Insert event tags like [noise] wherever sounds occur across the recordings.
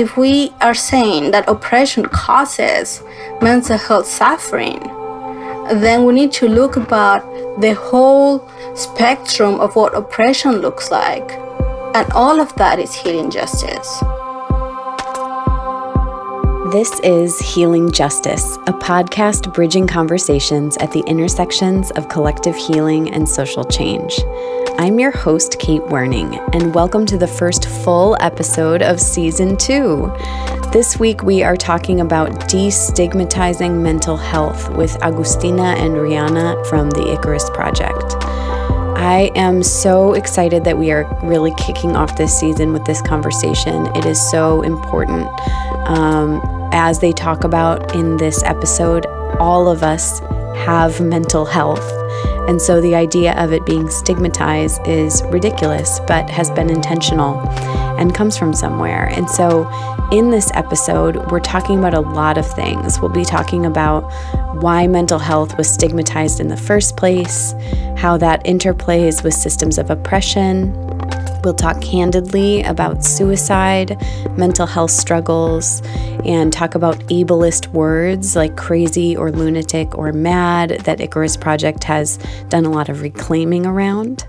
If we are saying that oppression causes mental health suffering, then we need to look about the whole spectrum of what oppression looks like. And all of that is healing justice. This is Healing Justice, a podcast bridging conversations at the intersections of collective healing and social change. I'm your host, Kate Werning, and welcome to the first full episode of season two. This week, we are talking about destigmatizing mental health with Agustina and Rihanna from the Icarus Project. I am so excited that we are really kicking off this season with this conversation. It is so important. Um, as they talk about in this episode, all of us have mental health. And so the idea of it being stigmatized is ridiculous, but has been intentional and comes from somewhere. And so in this episode, we're talking about a lot of things. We'll be talking about why mental health was stigmatized in the first place, how that interplays with systems of oppression, We'll talk candidly about suicide, mental health struggles, and talk about ableist words like crazy or lunatic or mad that Icarus Project has done a lot of reclaiming around.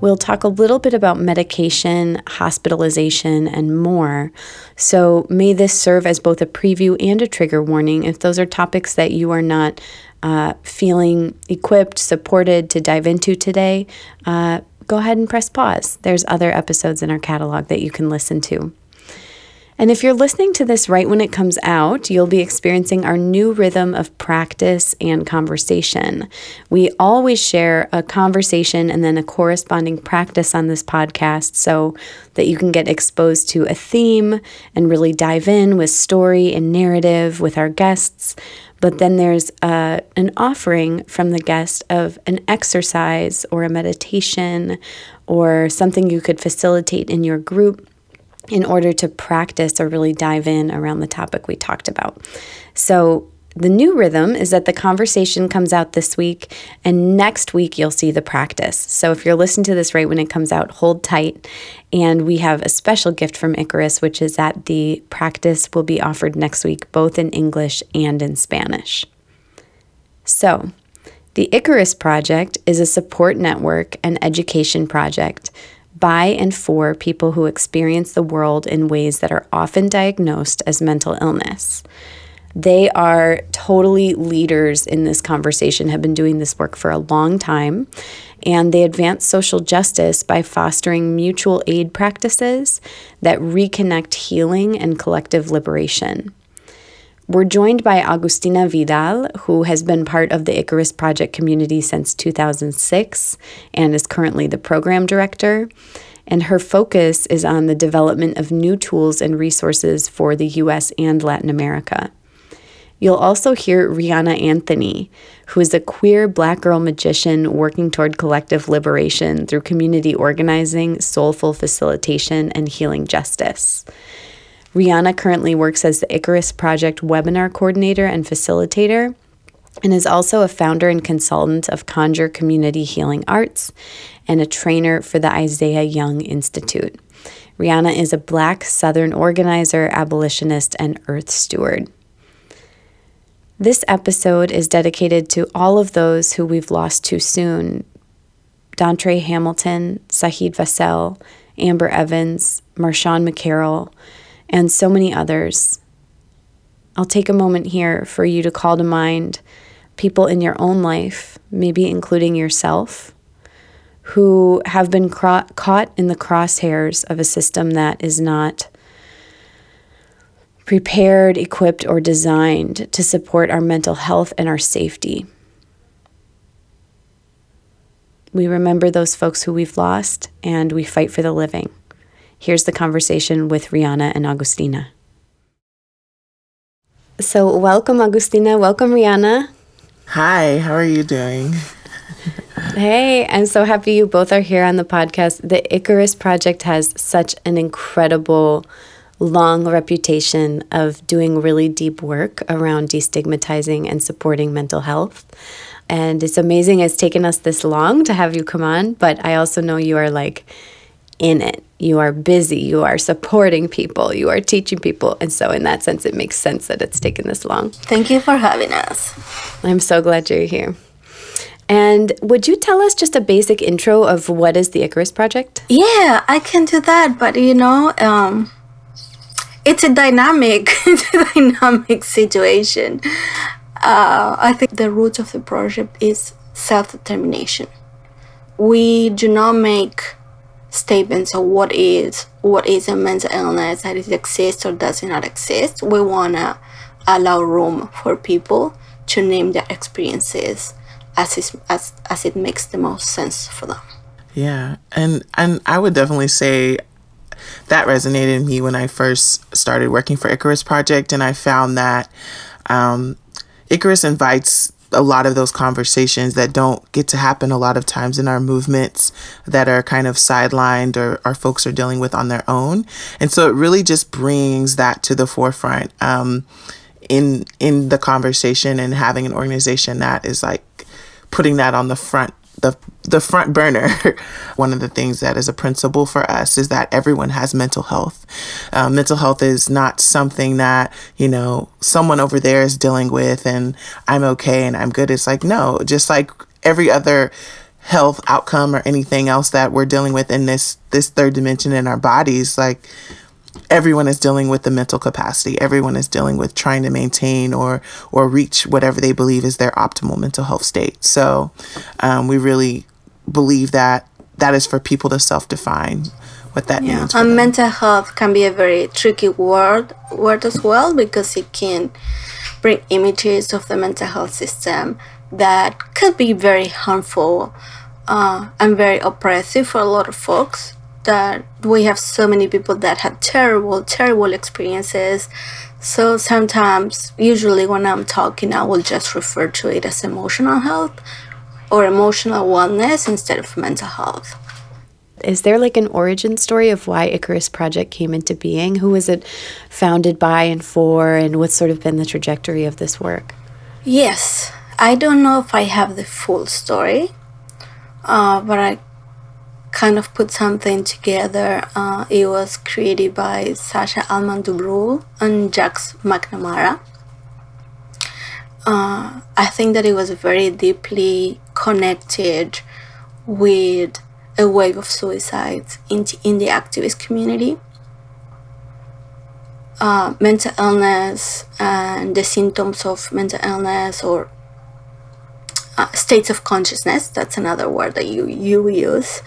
We'll talk a little bit about medication, hospitalization, and more. So, may this serve as both a preview and a trigger warning if those are topics that you are not uh, feeling equipped, supported to dive into today. Uh, go ahead and press pause. There's other episodes in our catalog that you can listen to. And if you're listening to this right when it comes out, you'll be experiencing our new rhythm of practice and conversation. We always share a conversation and then a corresponding practice on this podcast so that you can get exposed to a theme and really dive in with story and narrative with our guests. But then there's uh, an offering from the guest of an exercise or a meditation or something you could facilitate in your group in order to practice or really dive in around the topic we talked about. So the new rhythm is that the conversation comes out this week, and next week you'll see the practice. So if you're listening to this right when it comes out, hold tight. And we have a special gift from Icarus, which is that the practice will be offered next week, both in English and in Spanish. So, the Icarus Project is a support network and education project by and for people who experience the world in ways that are often diagnosed as mental illness. They are totally leaders in this conversation, have been doing this work for a long time, and they advance social justice by fostering mutual aid practices that reconnect healing and collective liberation. We're joined by Agustina Vidal, who has been part of the Icarus Project community since 2006 and is currently the program director. And her focus is on the development of new tools and resources for the US and Latin America. You'll also hear Rihanna Anthony, who is a queer black girl magician working toward collective liberation through community organizing, soulful facilitation, and healing justice. Rihanna currently works as the Icarus Project webinar coordinator and facilitator, and is also a founder and consultant of Conjure Community Healing Arts and a trainer for the Isaiah Young Institute. Rihanna is a Black Southern organizer, abolitionist, and earth steward. This episode is dedicated to all of those who we've lost too soon Dontre Hamilton, Saheed Vassell, Amber Evans, MarShawn McCarrel, and so many others. I'll take a moment here for you to call to mind people in your own life, maybe including yourself, who have been cro- caught in the crosshairs of a system that is not prepared, equipped, or designed to support our mental health and our safety. We remember those folks who we've lost and we fight for the living. Here's the conversation with Rihanna and Agustina. So, welcome, Agustina. Welcome, Rihanna. Hi, how are you doing? hey, I'm so happy you both are here on the podcast. The Icarus Project has such an incredible long reputation of doing really deep work around destigmatizing and supporting mental health. And it's amazing it's taken us this long to have you come on, but I also know you are like in it. you are busy, you are supporting people, you are teaching people. And so, in that sense, it makes sense that it's taken this long. Thank you for having us. I'm so glad you're here. And would you tell us just a basic intro of what is the Icarus Project? Yeah, I can do that, but you know, um, it's a dynamic, [laughs] it's a dynamic situation. Uh, I think the root of the project is self-determination. We do not make statements of what is what is a mental illness that it exists or does not exist. We wanna allow room for people to name their experiences as it, as as it makes the most sense for them. Yeah, and and I would definitely say that resonated in me when I first started working for Icarus Project, and I found that um, Icarus invites a lot of those conversations that don't get to happen a lot of times in our movements that are kind of sidelined or our folks are dealing with on their own. And so it really just brings that to the forefront um, in in the conversation and having an organization that is like putting that on the front the the front burner. [laughs] One of the things that is a principle for us is that everyone has mental health. Uh, mental health is not something that you know someone over there is dealing with, and I'm okay and I'm good. It's like no, just like every other health outcome or anything else that we're dealing with in this this third dimension in our bodies, like everyone is dealing with the mental capacity. Everyone is dealing with trying to maintain or or reach whatever they believe is their optimal mental health state. So um, we really believe that that is for people to self define what that yeah. means. And mental health can be a very tricky word word as well because it can bring images of the mental health system that could be very harmful uh, and very oppressive for a lot of folks that we have so many people that have terrible, terrible experiences. So sometimes, usually when I'm talking, I will just refer to it as emotional health or emotional wellness instead of mental health. Is there like an origin story of why Icarus Project came into being? Who was it founded by and for, and what's sort of been the trajectory of this work? Yes, I don't know if I have the full story, uh, but I kind of put something together. Uh, it was created by Sascha Altman DuBrul and Jacks McNamara. Uh, I think that it was very deeply connected with a wave of suicides in, in the activist community. Uh, mental illness and the symptoms of mental illness or uh, states of consciousness that's another word that you you use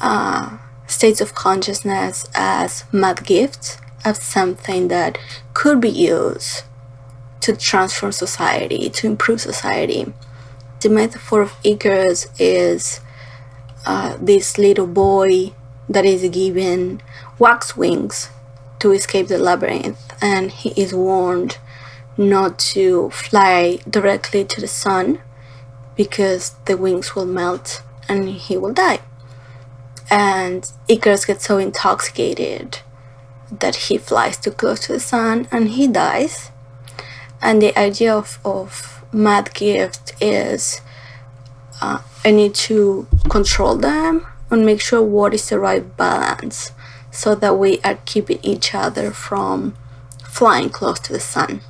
uh, states of consciousness as mad gifts, as something that could be used to transform society, to improve society. The metaphor of Icarus is uh, this little boy that is given wax wings to escape the labyrinth, and he is warned not to fly directly to the sun because the wings will melt and he will die and Icarus gets so intoxicated that he flies too close to the sun and he dies. And the idea of, of mad gift is uh, I need to control them and make sure what is the right balance so that we are keeping each other from flying close to the sun.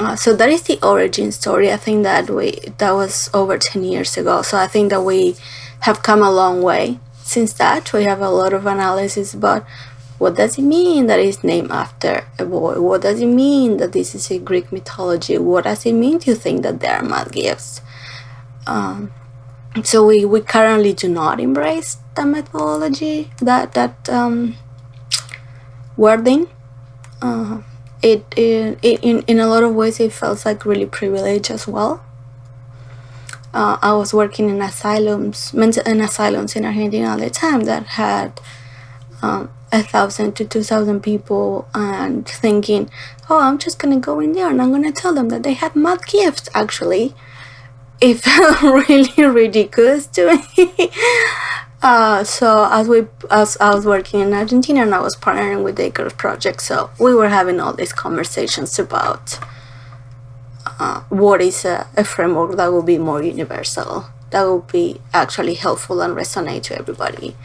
Uh, so that is the origin story. I think that we that was over ten years ago. So I think that we have come a long way. Since that, we have a lot of analysis about what does it mean that it's named after a boy? What does it mean that this is a Greek mythology? What does it mean to think that there are mad gifts? Um, so we, we currently do not embrace that methodology, that that um, wording. Uh, it, it, it in, in a lot of ways it feels like really privileged as well uh, I was working in asylums, mental in asylums in Argentina at the time that had um, a thousand to two thousand people, and thinking, oh, I'm just gonna go in there and I'm gonna tell them that they had mad gifts. Actually, it [laughs] felt really ridiculous to me. [laughs] Uh, so as we as I was working in Argentina and I was partnering with the Icarus Project, so we were having all these conversations about uh, what is a, a framework that will be more universal, that will be actually helpful and resonate to everybody.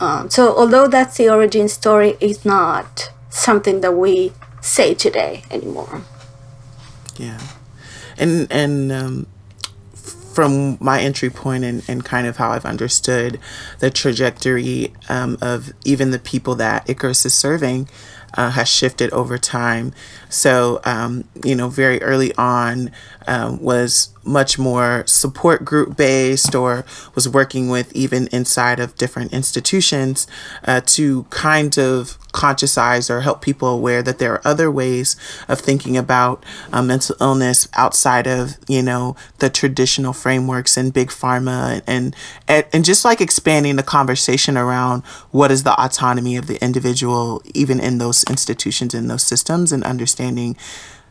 Um, so although that's the origin story, it's not something that we say today anymore. Yeah, and and um, from my entry point and, and kind of how I've understood the trajectory um, of even the people that Icarus is serving uh, has shifted over time. So, um, you know, very early on um, was much more support group based or was working with even inside of different institutions uh, to kind of conscientize or help people aware that there are other ways of thinking about uh, mental illness outside of you know the traditional frameworks and big pharma and, and and just like expanding the conversation around what is the autonomy of the individual even in those institutions in those systems and understanding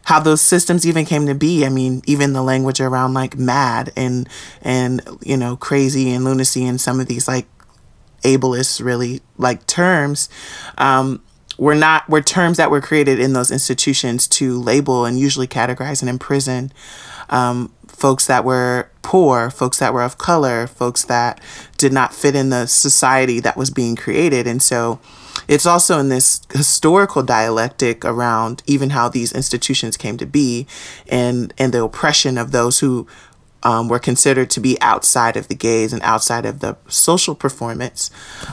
how those systems even came to be. I mean, even the language around like mad and and you know crazy and lunacy and some of these like ableist really like terms um, were not were terms that were created in those institutions to label and usually categorize and imprison um, folks that were poor, folks that were of color, folks that did not fit in the society that was being created, and so it's also in this historical dialectic around even how these institutions came to be and and the oppression of those who um, were considered to be outside of the gaze and outside of the social performance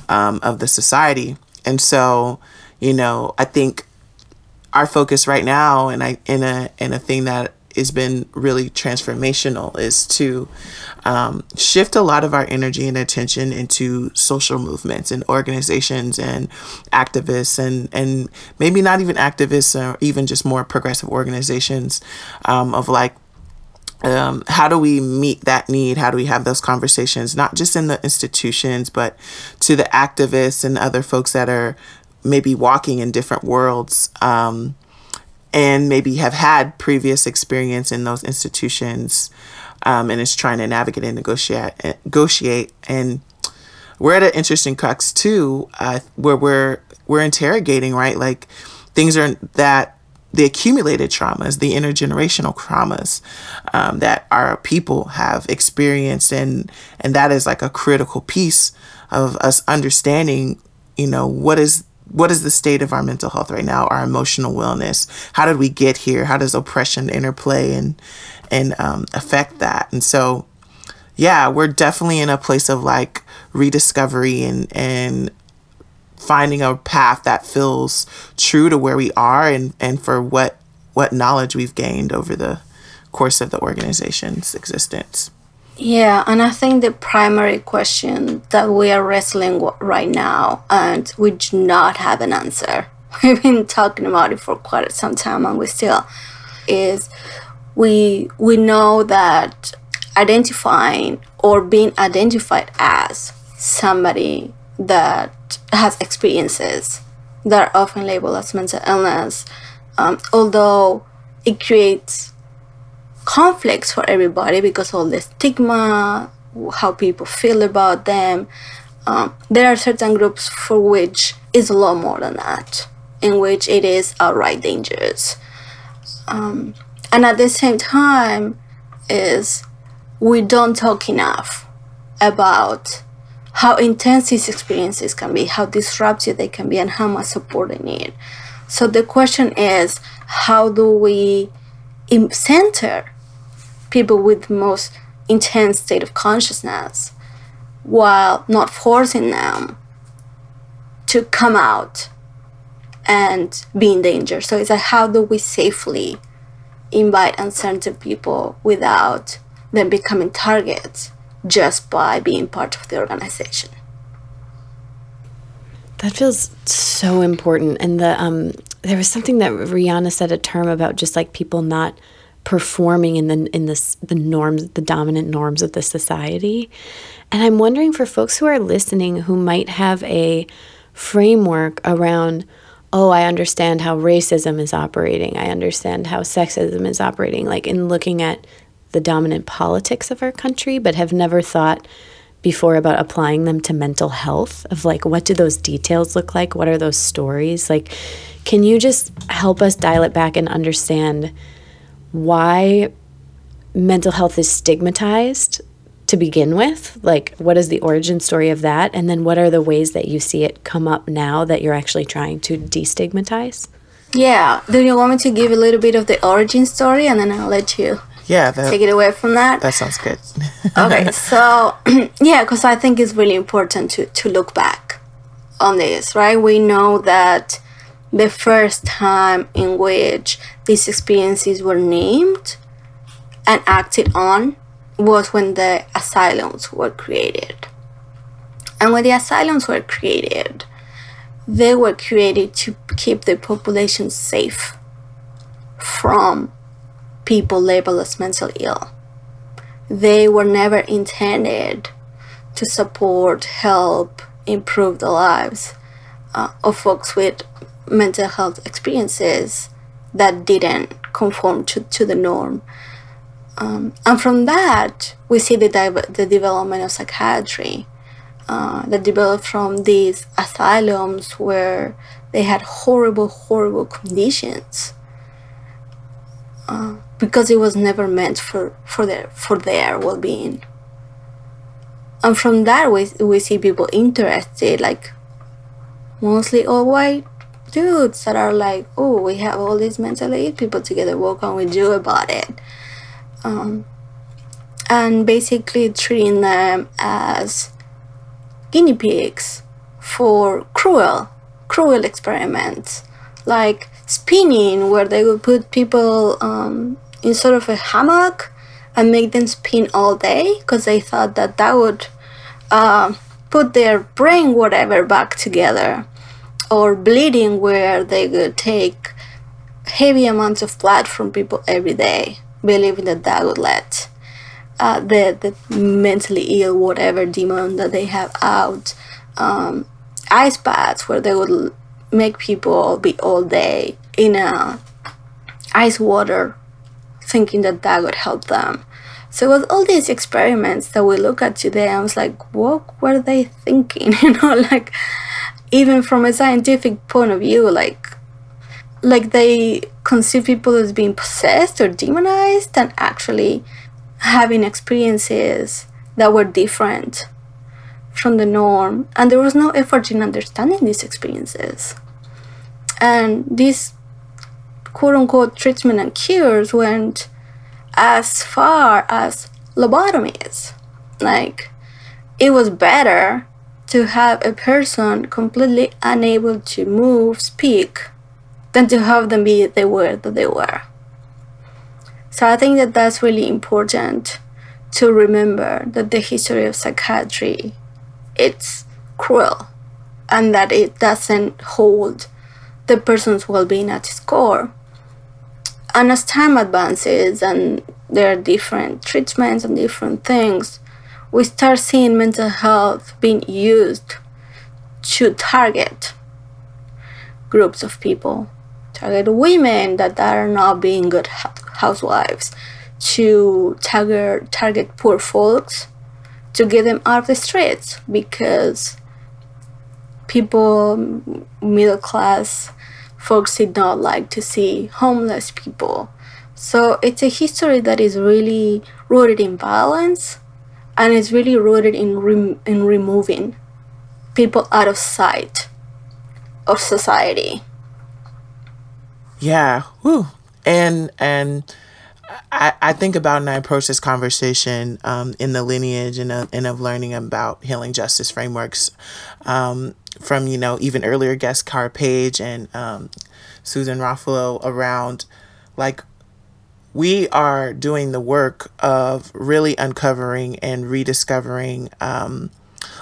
um, of the society. And so, you know, I think our focus right now, and I in a in a thing that has been really transformational, is to um, shift a lot of our energy and attention into social movements and organizations and activists and and maybe not even activists or even just more progressive organizations um, of like um, how do we meet that need? How do we have those conversations, not just in the institutions, but to the activists and other folks that are maybe walking in different worlds um, and maybe have had previous experience in those institutions um, and is trying to navigate and negotiate, negotiate. And we're at an interesting crux too, uh, where we're we're interrogating, right? Like things are that the accumulated traumas, the intergenerational traumas um, that our people have experienced, and and that is like a critical piece of us understanding, you know, what is what is the state of our mental health right now, our emotional wellness. How did we get here? How does oppression interplay and and um, affect that? And so, yeah, we're definitely in a place of like rediscovery and and finding a path that feels true to where we are and, and for what what knowledge we've gained over the course of the organization's existence. Yeah, and I think the primary question that we are wrestling right now, and we do not have an answer. [laughs] We've been talking about it for quite some time, and we still is we we know that identifying or being identified as somebody that has experiences that are often labeled as mental illness, um, although it creates conflicts for everybody because all the stigma, how people feel about them. Um, there are certain groups for which it's a lot more than that, in which it is outright dangerous. Um, and at the same time, is we don't talk enough about how intense these experiences can be, how disruptive they can be, and how much support they need. So the question is, how do we center people with the most intense state of consciousness while not forcing them to come out and be in danger? So it's like, how do we safely invite center people without them becoming targets just by being part of the organization. That feels so important. And the um, there was something that Rihanna said a term about just like people not performing in the in this the norms, the dominant norms of the society. And I'm wondering for folks who are listening who might have a framework around oh, I understand how racism is operating. I understand how sexism is operating. Like in looking at the dominant politics of our country, but have never thought before about applying them to mental health of like what do those details look like? What are those stories? Like can you just help us dial it back and understand why mental health is stigmatized to begin with? Like, what is the origin story of that? And then what are the ways that you see it come up now that you're actually trying to destigmatize? Yeah. Do you want me to give a little bit of the origin story and then I'll let you yeah, that, take it away from that? That sounds good. [laughs] okay, so [clears throat] yeah, because I think it's really important to, to look back on this, right? We know that the first time in which these experiences were named and acted on was when the asylums were created. And when the asylums were created, they were created to keep the population safe from people labeled as mentally ill. They were never intended to support, help, improve the lives uh, of folks with mental health experiences that didn't conform to, to the norm. Um, and from that, we see the, di- the development of psychiatry uh, that developed from these asylums where they had horrible, horrible conditions uh, because it was never meant for, for their for their well being. And from that, we we see people interested, like mostly all white dudes that are like, oh, we have all these mentally ill people together. What can we do about it? Um, and basically treating them as guinea pigs for cruel, cruel experiments, like spinning, where they would put people um, in sort of a hammock and make them spin all day because they thought that that would uh, put their brain whatever back together or bleeding where they would take heavy amounts of blood from people every day believing that that would let uh, the, the mentally ill whatever demon that they have out um, ice baths where they would make people be all day in a ice water thinking that that would help them. So with all these experiments that we look at today i was like what were they thinking? [laughs] You know like even from a scientific point of view like like they conceive people as being possessed or demonized and actually having experiences that were different from the norm. And there was no effort in understanding these experiences. And these quote unquote treatment and cures went as far as lobotomies. Like it was better to have a person completely unable to move, speak, than to have them be the way that they were. So I think that that's really important to remember that the history of psychiatry it's cruel and that it doesn't hold the person's well-being at its core. And as time advances and there are different treatments and different things, we start seeing mental health being used to target groups of people, target women that are not being good housewives, to target target poor folks, to get them out of the streets because people, middle class folks did not like to see homeless people. So it's a history that is really rooted in violence and it's really rooted in rem- in removing people out of sight of society. Yeah, whew. and and I, I think about and I approach this conversation um, in the lineage and, uh, and of learning about healing justice frameworks um, from you know even earlier guest Cara Page and um, Susan Raffo around like we are doing the work of really uncovering and rediscovering um,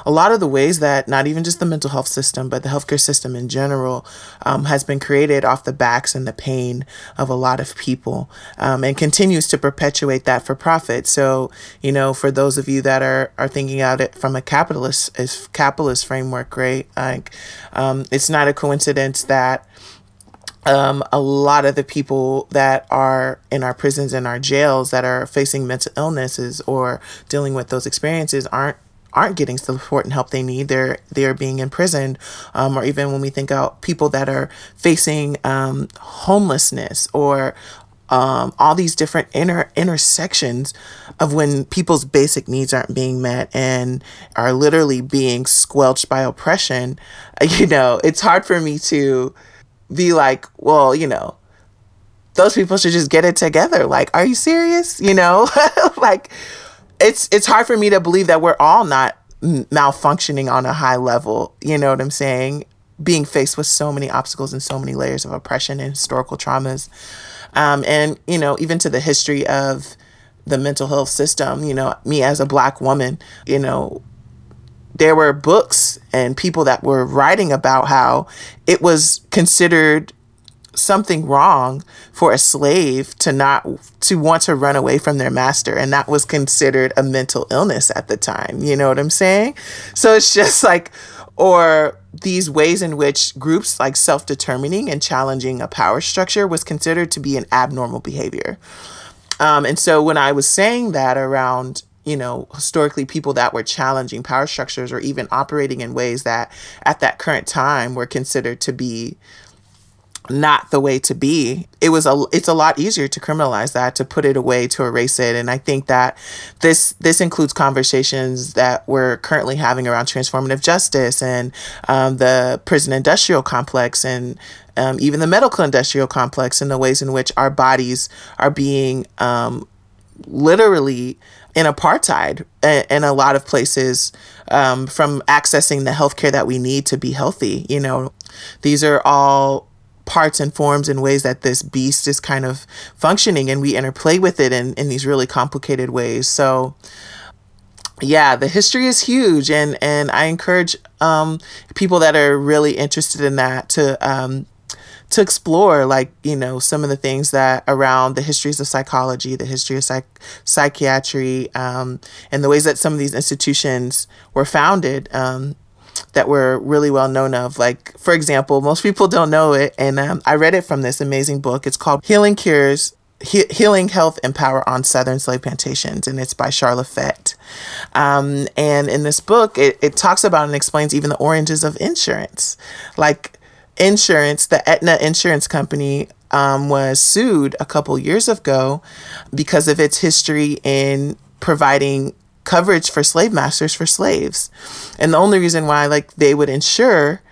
a lot of the ways that not even just the mental health system, but the healthcare system in general um, has been created off the backs and the pain of a lot of people um, and continues to perpetuate that for profit. So, you know, for those of you that are, are thinking about it from a capitalist, capitalist framework, right? Like, um, it's not a coincidence that um, a lot of the people that are in our prisons and our jails that are facing mental illnesses or dealing with those experiences aren't aren't getting the support and help they need. They're they're being imprisoned, um, or even when we think about people that are facing um, homelessness or um, all these different inner intersections of when people's basic needs aren't being met and are literally being squelched by oppression, [laughs] you know, it's hard for me to be like, well, you know, those people should just get it together. Like, are you serious? You know, [laughs] like it's it's hard for me to believe that we're all not malfunctioning on a high level. You know what I'm saying? Being faced with so many obstacles and so many layers of oppression and historical traumas. Um, and, you know, even to the history of the mental health system, you know, me as a black woman, you know, there were books and people that were writing about how it was considered something wrong for a slave to not to want to run away from their master. And that was considered a mental illness at the time. You know what i'm saying? So it's just like or these ways in which groups like self-determining and challenging a power structure was considered to be an abnormal behavior. Um, and so when i was saying that around you know historically people that were challenging power structures or even operating in ways that at that current time were considered to be not the way to be it was a it's a lot easier to criminalize that to put it away to erase it. And i think that this this includes conversations that we're currently having around transformative justice and um, the prison industrial complex and um, even the medical industrial complex and the ways in which our bodies are being um, literally in apartheid in a lot of places um, from accessing the healthcare that we need to be healthy you know? These are all parts and forms and ways that this beast is kind of functioning and we interplay with it in, in these really complicated ways. So yeah the history is huge and and i encourage um, people that are really interested in that to um, to explore like you know some of the things that around the histories of psychology the history of psych- psychiatry um, and the ways that some of these institutions were founded um, that we're really well known of. Like, for example, most people don't know it, and um, I read it from this amazing book. It's called Healing Cures. He- Healing Health and Power on Southern Slave Plantations, and it's by Sharla Fett. Um, and in this book, it, it talks about and explains even the oranges of insurance. Like, insurance, the Aetna Insurance Company um, was sued a couple years ago because of its history in providing coverage for slave masters for slaves. And the only reason why like they would insure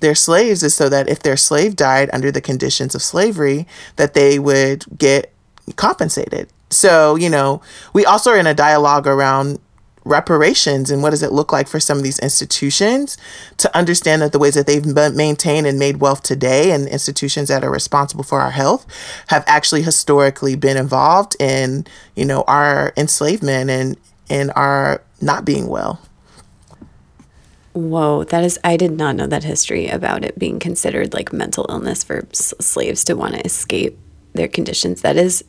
their slaves is so that if their slave died under the conditions of slavery that they would get compensated. So, you know, we also are in a dialogue around reparations and what does it look like for some of these institutions to understand that the ways that they've maintained and made wealth today and institutions that are responsible for our health have actually historically been involved in you know our enslavement and and our not being well. Whoa, that is, I did not know that history about it being considered like mental illness for s- slaves to want to escape their conditions. That is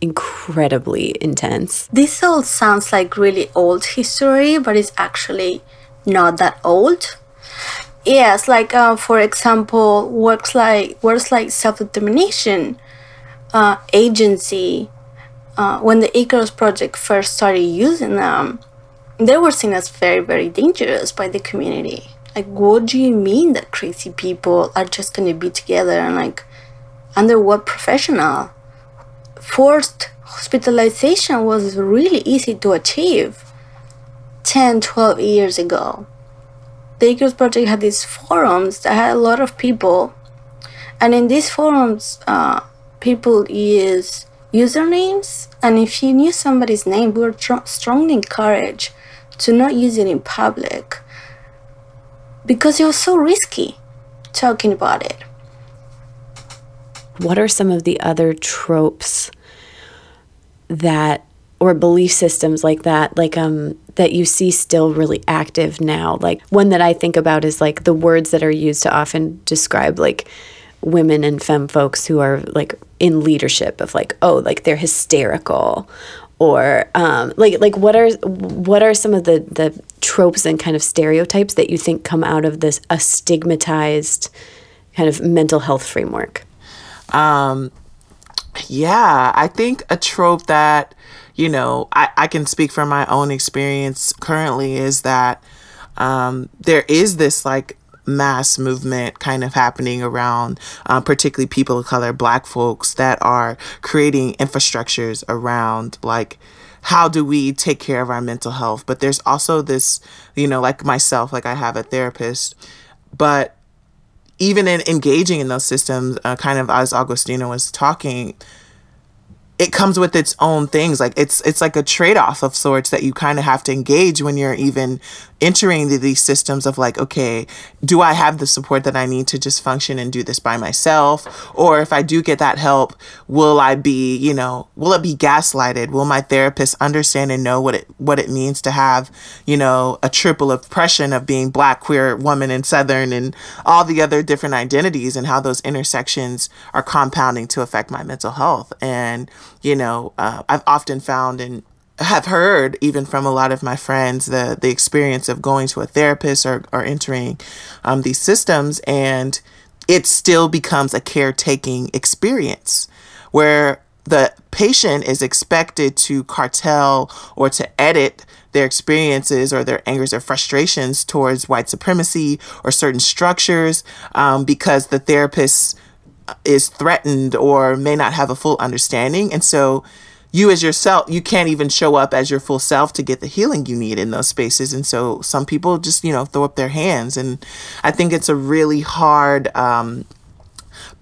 incredibly intense. This all sounds like really old history, but it's actually not that old. Yes, like uh, for example, works like words like self-determination, uh, agency, uh, when the Icarus project first started using them, they were seen as very, very dangerous by the community. Like, what do you mean that crazy people are just gonna be together and like under what professional? Forced hospitalization was really easy to achieve 10, 12 years ago. The Icarus project had these forums that had a lot of people, and in these forums, uh, people use usernames. And if you knew somebody's name we were tr- strongly encouraged to not use it in public. Because it was so risky talking about it what are some of the other tropes that or belief systems like that like um that you see still really active now? Like one that i think about is like the words that are used to often describe like women and femme folks who are like in leadership of like oh like they're hysterical or um, like like what are what are some of the the tropes and kind of stereotypes that you think come out of this a stigmatized kind of mental health framework um yeah i think a trope that you know i, I can speak from my own experience currently is that um, there is this like mass movement kind of happening around, um, particularly people of color, black folks that are creating infrastructures around like how do we take care of our mental health. But there's also this, you know, like myself, like I have a therapist, but even in engaging in those systems, uh, kind of as Agustina was talking, it comes with its own things. Like it's it's like a trade-off of sorts that you kind of have to engage when you're even entering the, these systems of like okay do i have the support that i need to just function and do this by myself? Or if i do get that help will i be you know will it be gaslighted? Will my therapist understand and know what it what it means to have you know a triple oppression of being black queer woman and southern and all the other different identities and how those intersections are compounding to affect my mental health? And you know uh, i've often found and have heard even from a lot of my friends the the experience of going to a therapist or, or entering um, these systems and it still becomes a caretaking experience where the patient is expected to cartel or to edit their experiences or their angers or frustrations towards white supremacy or certain structures um, because the therapist is threatened or may not have a full understanding. And so you as yourself you can't even show up as your full self to get the healing you need in those spaces. And so some people just you know throw up their hands. And i think it's a really hard um,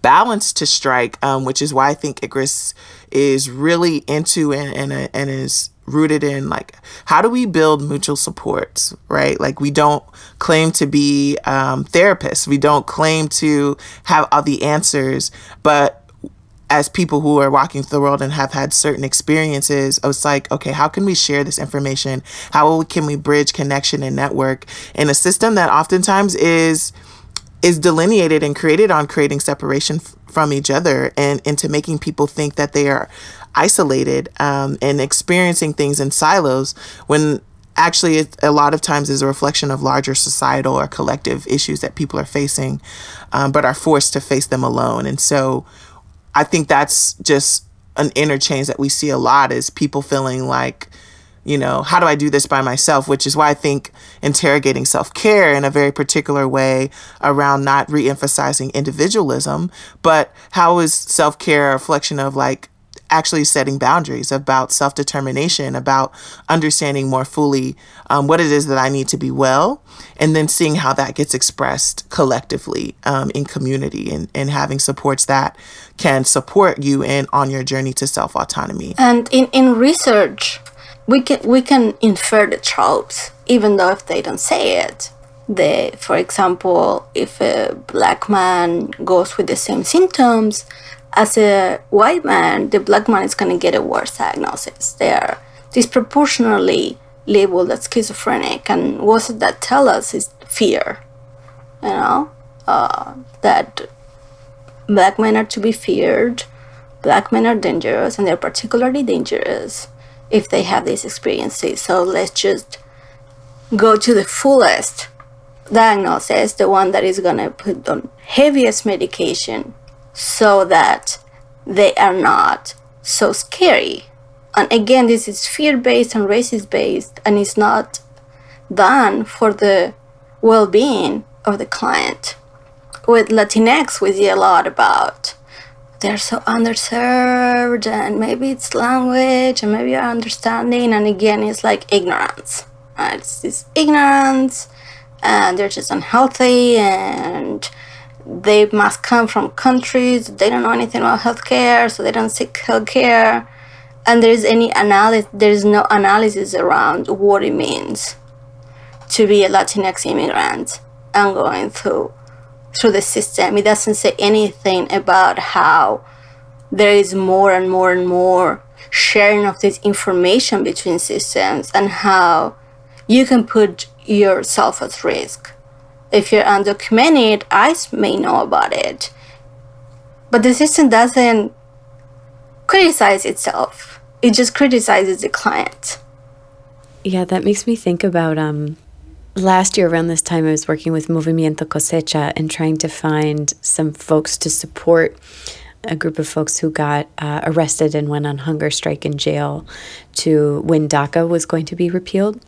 balance to strike um, which is why i think icarus is really into and, and, and is rooted in like how do we build mutual supports right like we don't claim to be um, therapists we don't claim to have all the answers but as people who are walking through the world and have had certain experiences, it's like, okay, how can we share this information? How can we bridge connection and network in a system that oftentimes is is delineated and created on creating separation f- from each other and into making people think that they are isolated um, and experiencing things in silos when actually it, a lot of times is a reflection of larger societal or collective issues that people are facing um, but are forced to face them alone and so I think that's just an interchange that we see a lot is people feeling like, you know, how do I do this by myself? Which is why I think interrogating self care in a very particular way around not re emphasizing individualism, but how is self care a reflection of like actually setting boundaries about self determination, about understanding more fully um, what it is that I need to be well, and then seeing how that gets expressed collectively um, in community and, and having supports that can support you in on your journey to self autonomy. And in, in research, we can we can infer the tropes, even though if they don't say it. They, for example, if a black man goes with the same symptoms, as a white man, the black man is going to get a worse diagnosis. They are disproportionately labeled as schizophrenic, and what that tell us is fear. You know, uh, that black men are to be feared, black men are dangerous, and they're particularly dangerous if they have these experiences. So let's just go to the fullest diagnosis, the one that is going to put on heaviest medication so that they are not so scary. And again, this is fear based and racist based, and it's not done for the well being of the client. With Latinx, we see a lot about they're so underserved, and maybe it's language, and maybe understanding, and again, it's like ignorance. Right? It's this ignorance, and they're just unhealthy, and they must come from countries they don't know anything about healthcare, so they don't seek healthcare. And there is any analysis, there is no analysis around what it means to be a Latinx immigrant and going through through the system. It doesn't say anything about how there is more and more and more sharing of this information between systems and how you can put yourself at risk if you're undocumented, ICE may know about it. But the system doesn't criticize itself, it just criticizes the client. Yeah, that makes me think about um, last year around this time, I was working with Movimiento Cosecha and trying to find some folks to support a group of folks who got uh, arrested and went on hunger strike in jail to when DACA was going to be repealed.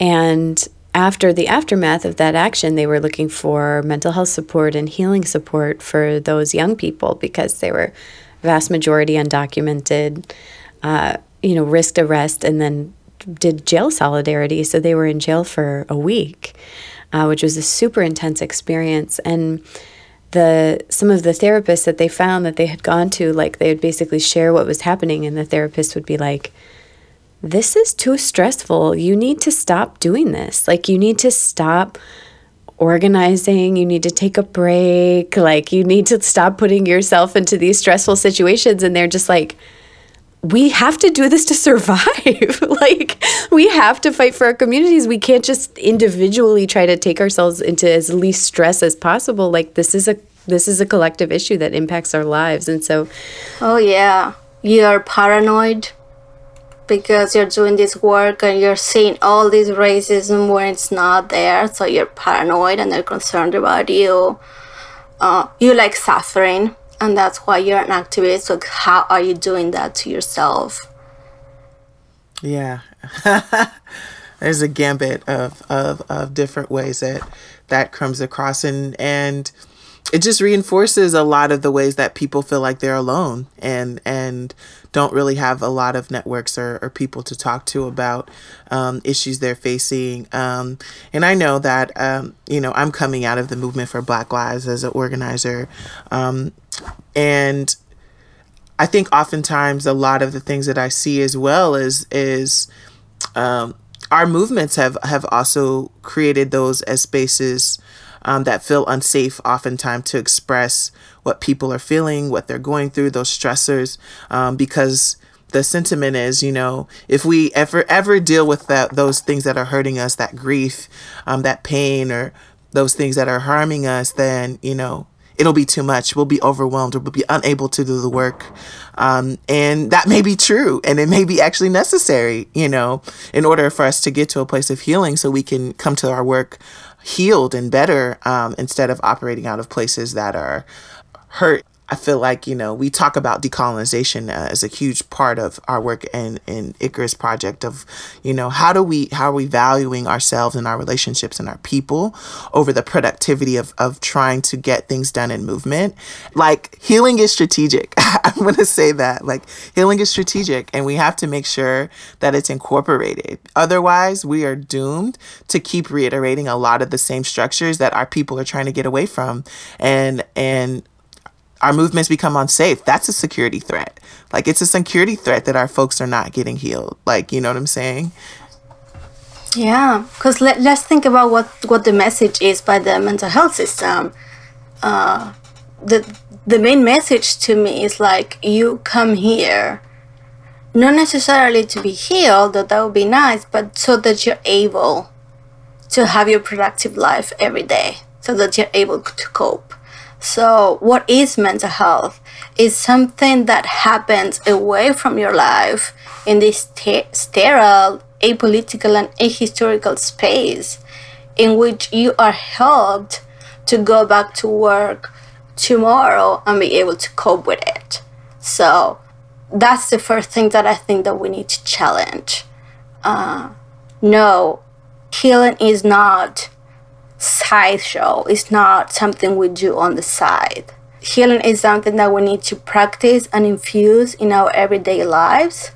And after the aftermath of that action, they were looking for mental health support and healing support for those young people because they were vast majority undocumented, uh, you know, risked arrest and then did jail solidarity. So they were in jail for a week, uh, which was a super intense experience. And the some of the therapists that they found that they had gone to, like they would basically share what was happening, and the therapist would be like, "This is too stressful. You need to stop doing this. Like you need to stop." organizing, you need to take a break, like you need to stop putting yourself into these stressful situations and they're just like we have to do this to survive. [laughs] like, we have to fight for our communities. We can't just individually try to take ourselves into as least stress as possible. Like, this is a this is a collective issue that impacts our lives. And so, oh yeah, you're paranoid because you're doing this work and you're seeing all this racism when it's not there. So you're paranoid and they're concerned about you. Uh, you like suffering and that's why you're an activist so how are you doing that to yourself yeah [laughs] there's a gambit of, of of different ways that that comes across and and it just reinforces a lot of the ways that people feel like they're alone and and don't really have a lot of networks or, or people to talk to about um, issues they're facing. Um, and I know that, um, you know, I'm coming out of the movement for Black Lives as an organizer. Um, and I think oftentimes a lot of the things that I see as well is is um, our movements have have also created those as spaces um, that feel unsafe oftentimes to express what people are feeling, what they're going through, those stressors, um, because the sentiment is, you know, if we ever ever deal with that those things that are hurting us, that grief, um, that pain, or those things that are harming us, then you know it'll be too much. We'll be overwhelmed or we'll be unable to do the work. Um, and that may be true and it may be actually necessary, you know, in order for us to get to a place of healing so we can come to our work healed and better um, instead of operating out of places that are hurt I feel like, you know, we talk about decolonization uh, as a huge part of our work in, in Icarus project of, you know, how do we, how are we valuing ourselves and our relationships and our people over the productivity of, of trying to get things done in movement? Like healing is strategic. I'm going to say that like healing is strategic and we have to make sure that it's incorporated. Otherwise we are doomed to keep reiterating a lot of the same structures that our people are trying to get away from. And, and, our movements become unsafe, that's a security threat. Like it's a security threat that our folks are not getting healed. Like, you know what I'm saying? Yeah, because let, let's think about what, what the message is by the mental health system. Uh, the, the main message to me is like, you come here, not necessarily to be healed, though that would be nice, but so that you're able to have your productive life every day, so that you're able to cope. So, what is mental health? Is something that happens away from your life in this sterile, apolitical, and ahistorical space in which you are helped to go back to work tomorrow and be able to cope with it. So, that's the first thing that I think that we need to challenge. Uh, no, healing is not sideshow. It's not something we do on the side. Healing is something that we need to practice and infuse in our everyday lives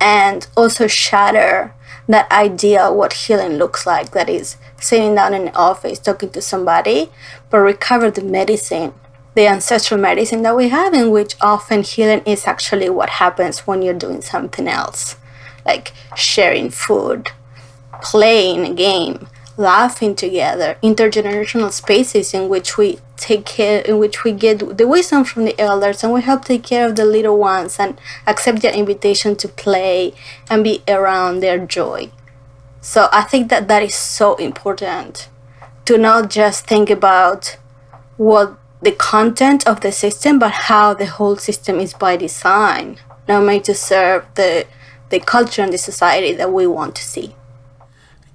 and also shatter that idea what healing looks like that is sitting down in the office talking to somebody but recover the medicine the ancestral medicine that we have in which often healing is actually what happens when you're doing something else like sharing food playing a game laughing together, intergenerational spaces in which we take care, in which we get the wisdom from the elders and we help take care of the little ones and accept their invitation to play and be around their joy. So I think that that is so important to not just think about what the content of the system, but how the whole system is by design, not made to serve the the culture and the society that we want to see.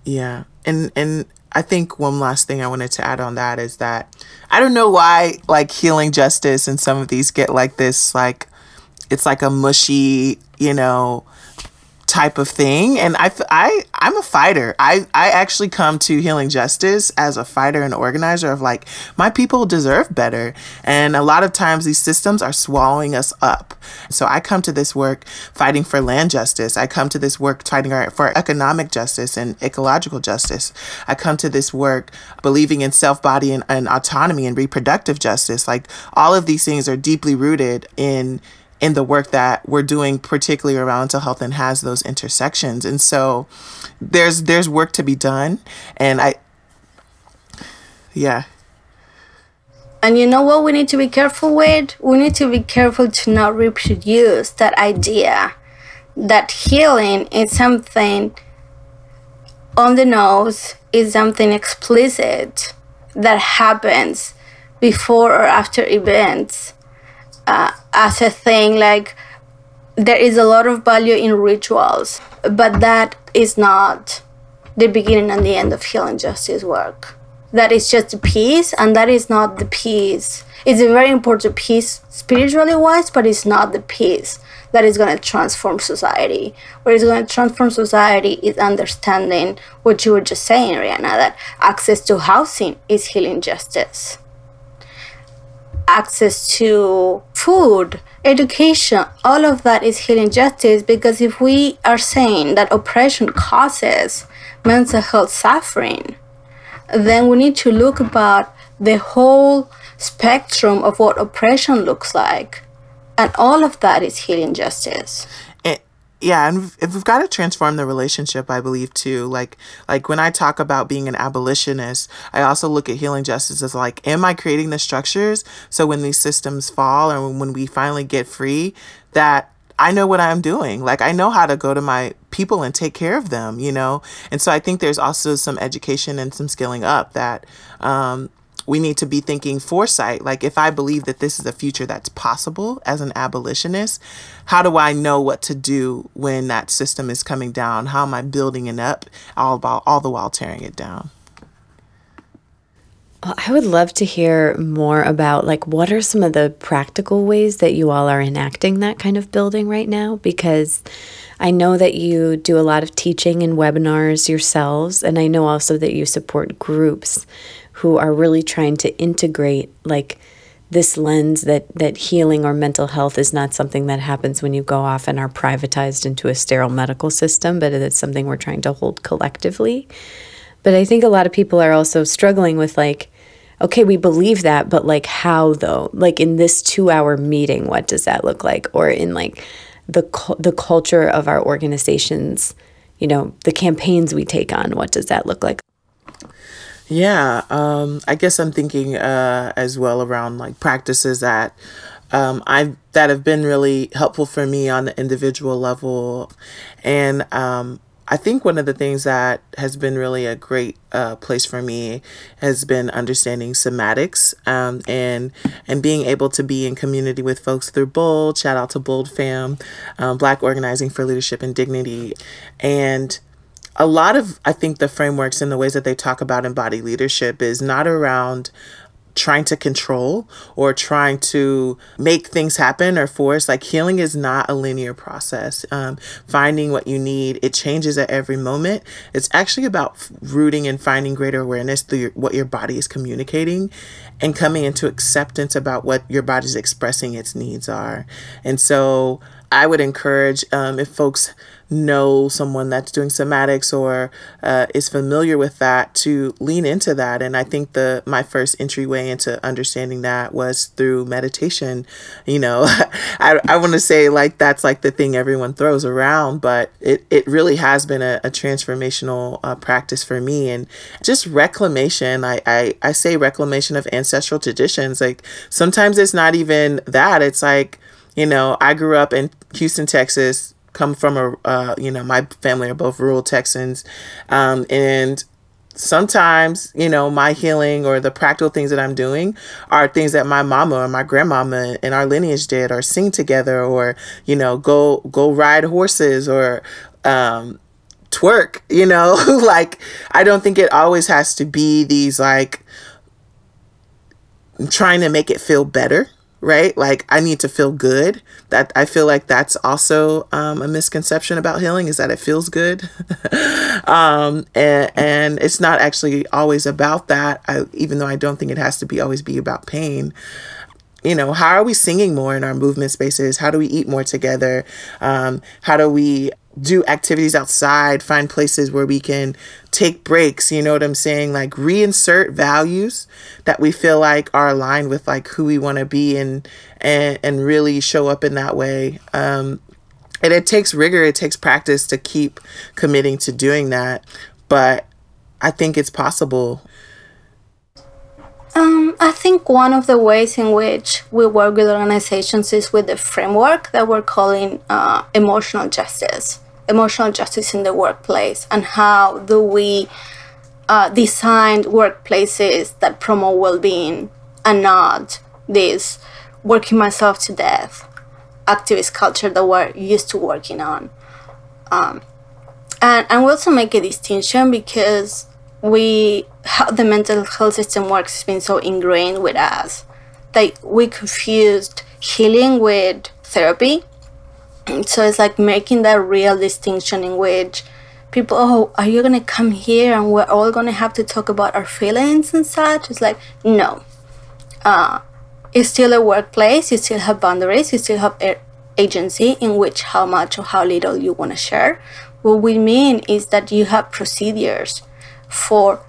Yeah, and and I think one last thing I wanted to add on that is that I don't know why like healing justice and some of these get like this like it's like a mushy, you know, type of thing and I, I i'm a fighter. I i actually come to healing justice as a fighter and organizer of like my people deserve better and a lot of times these systems are swallowing us up. So i come to this work fighting for land justice. I come to this work fighting for economic justice and ecological justice. I come to this work believing in self-body and, and autonomy and reproductive justice. Like all of these things are deeply rooted in in the work that we're doing particularly around mental health and has those intersections. And so there's there's work to be done. And i yeah. And you know what we need to be careful with? We need to be careful to not reproduce that idea that healing is something on the nose is something explicit that happens before or after events uh, as a thing like there is a lot of value in rituals but that is not the beginning and the end of healing justice work. That is just a piece and that is not the piece it's a very important piece spiritually wise but it's not the piece that is going to transform society. What is going to transform society is understanding what you were just saying rihanna that access to housing is healing justice access to food, education, all of that is healing justice because if we are saying that oppression causes mental health suffering, then we need to look about the whole spectrum of what oppression looks like. And all of that is healing justice yeah and we've, we've got to transform the relationship i believe too like like when i talk about being an abolitionist i also look at healing justice as like am i creating the structures so when these systems fall or when we finally get free that I know what I'm doing. Like I know how to go to my people and take care of them, you know? And so I think there's also some education and some skilling up that um, we need to be thinking foresight. Like, if I believe that this is a future that's possible as an abolitionist, how do I know what to do when that system is coming down? How am I building it up, all about all the while tearing it down? Well, I would love to hear more about like what are some of the practical ways that you all are enacting that kind of building right now because I know that you do a lot of teaching and webinars yourselves and I know also that you support groups who are really trying to integrate like this lens that that healing or mental health is not something that happens when you go off and are privatized into a sterile medical system, but it's something we're trying to hold collectively. But I think a lot of people are also struggling with like okay, we believe that, but like how though? Like in this 2-hour meeting, what does that look like? Or in like the the culture of our organizations, you know, the campaigns we take on, what does that look like? Yeah, um, I guess I'm thinking uh, as well around like practices that um, I that have been really helpful for me on the individual level, and um, I think one of the things that has been really a great uh, place for me has been understanding somatics um, and and being able to be in community with folks through Bold. Shout out to Bold Fam, um, Black Organizing for Leadership and Dignity, and a lot of I think the frameworks and the ways that they talk about embodied leadership is not around trying to control or trying to make things happen or force. Like healing is not a linear process. Um, finding what you need it changes at every moment. It's actually about rooting and finding greater awareness through your, what your body is communicating and coming into acceptance about what your body's expressing its needs are. And so i would encourage um, if folks know someone that's doing somatics or uh, is familiar with that to lean into that. And i think the my first entryway into understanding that was through meditation. You know [laughs] i, I want to say like that's like the thing everyone throws around but it, it really has been a, a transformational uh, practice for me. And just reclamation I, I i say reclamation of ancestral traditions. Like sometimes it's not even that. It's like you know i grew up in houston texas come from a uh, you know my family are both rural Texans, um, and sometimes you know my healing or the practical things that i'm doing are things that my mama or my grandmama in our lineage did or sing together or you know go go ride horses or um, twerk you know? [laughs] Like i don't think it always has to be these like trying to make it feel better right? Like I need to feel good. That I feel like that's also um, a misconception about healing is that it feels good, [laughs] um, and and it's not actually always about that. I, even though I don't think it has to be always be about pain. You know, how are we singing more in our movement spaces? How do we eat more together? Um, how do we do activities outside, find places where we can take breaks, you know what I'm saying? Like reinsert values that we feel like are aligned with like who we want to be and and and really show up in that way. Um and it takes rigor, it takes practice to keep committing to doing that, but I think it's possible. Um, I think one of the ways in which we work with organizations is with the framework that we're calling uh, emotional justice. Emotional justice in the workplace and how do we uh, design workplaces that promote well-being and not this working myself to death activist culture that we're used to working on. Um, and, and we also make a distinction because we how the mental health system works has been so ingrained with us. That we confused healing with therapy. [clears throat] So it's like making that real distinction in which people oh are you gonna come here and we're all gonna have to talk about our feelings and such? It's like no. Uh, it's still a workplace you still have boundaries you still have agency in which how much or how little you want to share. What we mean is that you have procedures for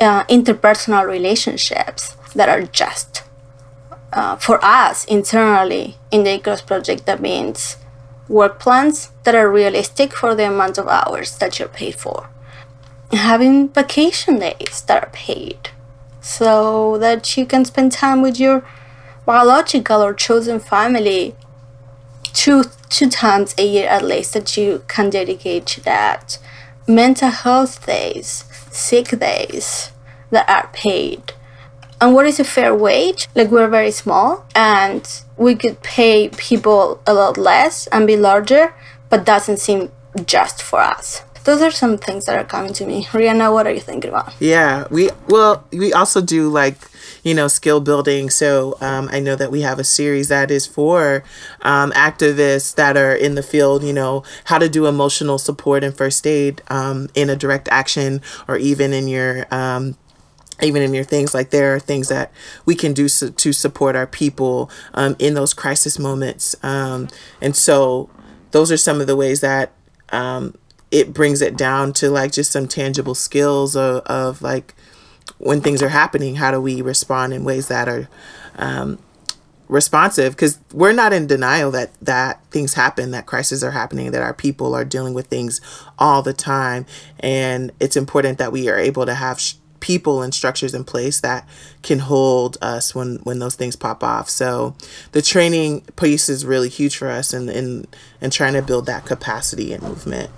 uh, interpersonal relationships that are just uh, for us internally in the Icarus project, that means work plans that are realistic for the amount of hours that you're paid for. Having vacation days that are paid so that you can spend time with your biological or chosen family two two times a year at least that you can dedicate to that. Mental health days, sick days that are paid and what is a fair wage? Like we're very small and we could pay people a lot less and be larger, but doesn't seem just for us. Those are some things that are coming to me. Rihanna, what are you thinking about? Yeah, we well, we also do like you know skill building. So um, I know that we have a series that is for um, activists that are in the field. You know how to do emotional support and first aid um, in a direct action or even in your um, even in your things like there are things that we can do so, to support our people um, in those crisis moments um, and so those are some of the ways that um, it brings it down to like just some tangible skills of, of like when things are happening how do we respond in ways that are um, responsive? Because we're not in denial that that things happen that crises are happening that our people are dealing with things all the time. And it's important that we are able to have sh- people and structures in place that can hold us when when those things pop off. So the training piece is really huge for us and in and trying to build that capacity and movement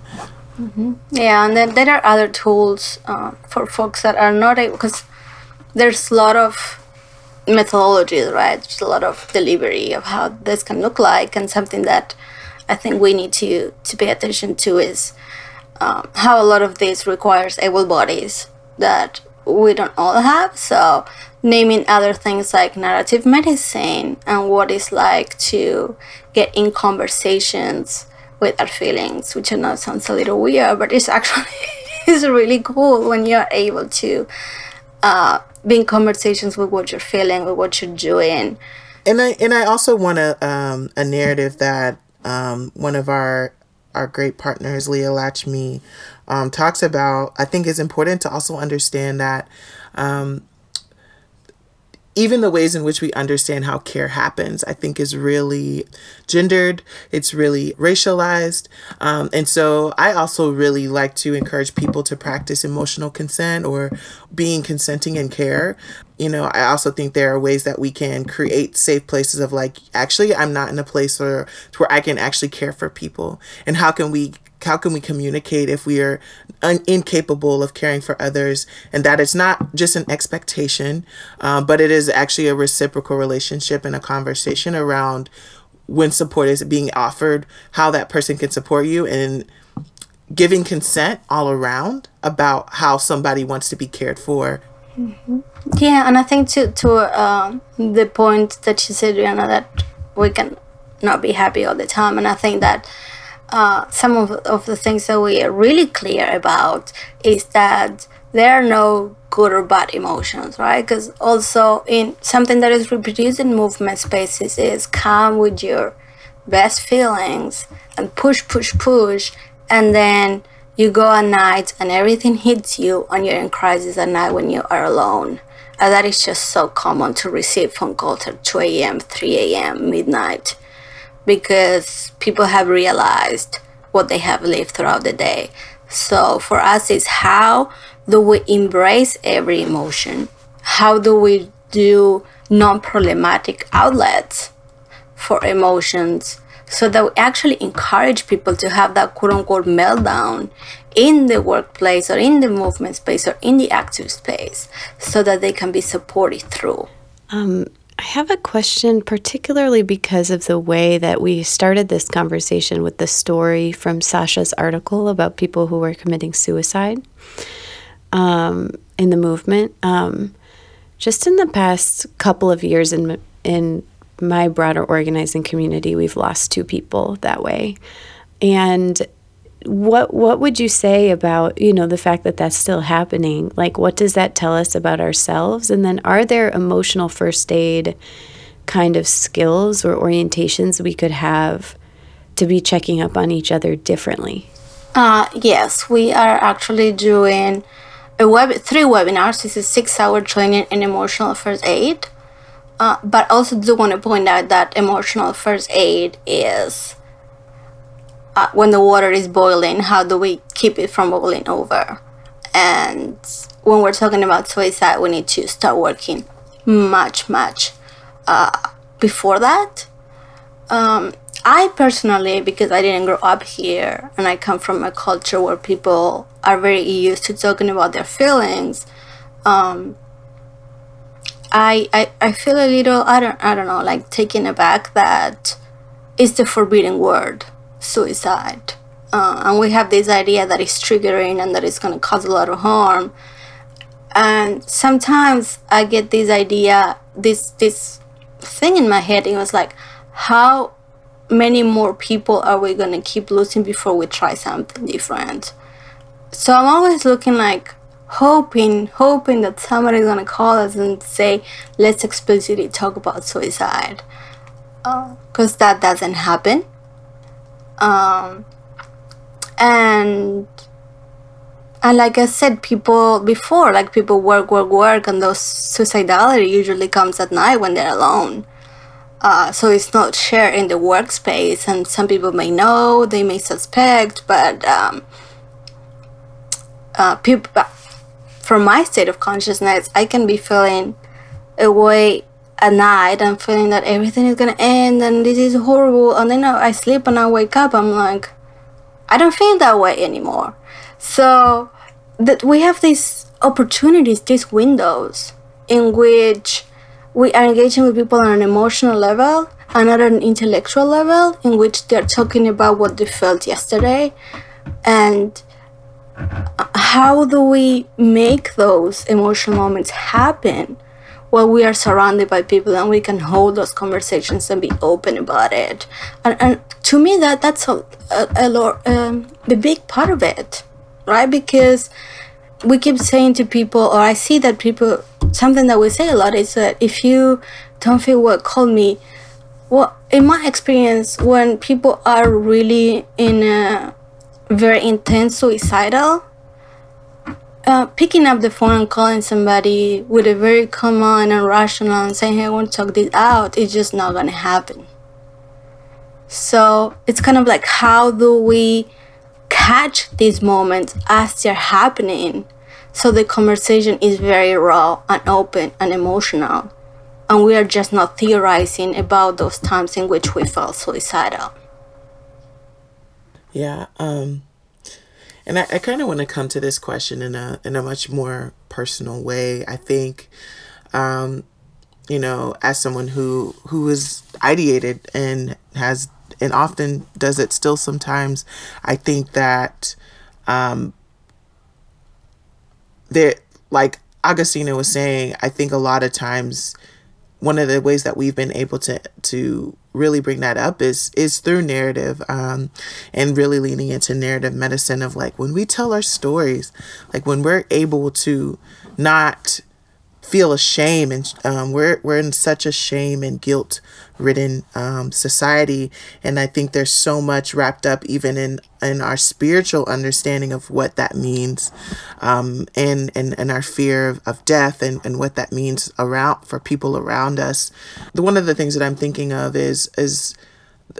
mm-hmm. yeah and then there are other tools uh, for folks that are not able because there's a lot of methodologies right there's a lot of delivery of how this can look like and something that i think we need to to pay attention to is um, how a lot of this requires able bodies that we don't all have. So, naming other things like narrative medicine and what it's like to get in conversations with our feelings, which I know sounds a little weird, but it's actually [laughs] it's really cool when you're able to uh, be in conversations with what you're feeling, with what you're doing. And I and I also want a um, a narrative that um, one of our our great partners, Leah Lakshmi, um, talks about, I think is important to also understand that um, even the ways in which we understand how care happens, I think is really gendered, it's really racialized. Um, and so I also really like to encourage people to practice emotional consent or being consenting in care. You know, I also think there are ways that we can create safe places of like, actually, I'm not in a place where, where I can actually care for people. And how can we how can we communicate if we are un- incapable of caring for others and that it's not just an expectation uh, but it is actually a reciprocal relationship and a conversation around when support is being offered how that person can support you and giving consent all around about how somebody wants to be cared for mm-hmm. Yeah, and I think to to uh, the point that you said, Rihanna, that we can not be happy all the time, and I think that uh, some of, of the things that we are really clear about is that there are no good or bad emotions, right? Because also in something that is reproduced in movement spaces is come with your best feelings and push, push, push, and then you go at night and everything hits you and you're in crisis at night when you are alone. And that is just so common to receive phone calls at 2 a.m., 3 a.m., midnight, because people have realized what they have lived throughout the day. So for us, it's how do we embrace every emotion? How do we do non problematic outlets for emotions so that we actually encourage people to have that quote unquote meltdown in the workplace or in the movement space or in the active space so that they can be supported through. Um, I have a question, particularly because of the way that we started this conversation with the story from Sascha's article about people who were committing suicide um, in the movement. Um, just in the past couple of years in in my broader organizing community, we've lost two people that way. And what what would you say about you know the fact that that's still happening? Like, what does that tell us about ourselves? And then, are there emotional first aid kind of skills or orientations we could have to be checking up on each other differently? Uh, yes, we are actually doing a web three webinars. This is six hour training in emotional first aid uh, but also do want to point out that emotional first aid is uh, when the water is boiling, how do we keep it from boiling over? And when we're talking about suicide, we need to start working much, much uh, before that. Um, I personally, because I didn't grow up here and I come from a culture where people are very used to talking about their feelings, um, I, I I feel a little I don't I don't know like taken aback that it's the forbidden word suicide uh, and we have this idea that it's triggering and that it's going to cause a lot of harm and sometimes I get this idea this this thing in my head it was like how many more people are we going to keep losing before we try something different so I'm always looking like hoping, hoping that somebody's gonna call us and say, let's explicitly talk about suicide. Because uh, that doesn't happen. Um, and and like I said, people before, like people work, work, work, and those suicidality usually comes at night when they're alone. Uh, so it's not shared in the workspace, and some people may know, they may suspect, but um, uh, people from my state of consciousness, I can be feeling a way at night and feeling that everything is gonna end and this is horrible. And then I sleep and I wake up, I'm like, I don't feel that way anymore. So that we have these opportunities, these windows in which we are engaging with people on an emotional level and at an intellectual level in which they're talking about what they felt yesterday and how do we make those emotional moments happen while we are surrounded by people and we can hold those conversations and be open about it. And, and to me that that's a, a, a lot um, the big part of it right? Because we keep saying to people or i see that people something that we say a lot is that if you don't feel well call me. Well in my experience when people are really in a very intense suicidal, uh, picking up the phone and calling somebody with a very common and rational and saying, hey, I want to talk this out, it's just not going to happen. So it's kind of like, how do we catch these moments as they're happening so the conversation is very raw and open and emotional? And we are just not theorizing about those times in which we felt suicidal. Yeah. Um, and I, I kind of want to come to this question in a in a much more personal way. I think, um, you know, as someone who who is ideated and has and often does it still sometimes, I think that um, like Agustina was saying, I think a lot of times one of the ways that we've been able to to really bring that up is is through narrative um, and really leaning into narrative medicine of like when we tell our stories like when we're able to not feel ashamed and um, we're we're in such a shame and guilt ridden um, society. And I think there's so much wrapped up even in in our spiritual understanding of what that means um, and, and and our fear of, of death and, and what that means around for people around us. The one of the things that I'm thinking of is is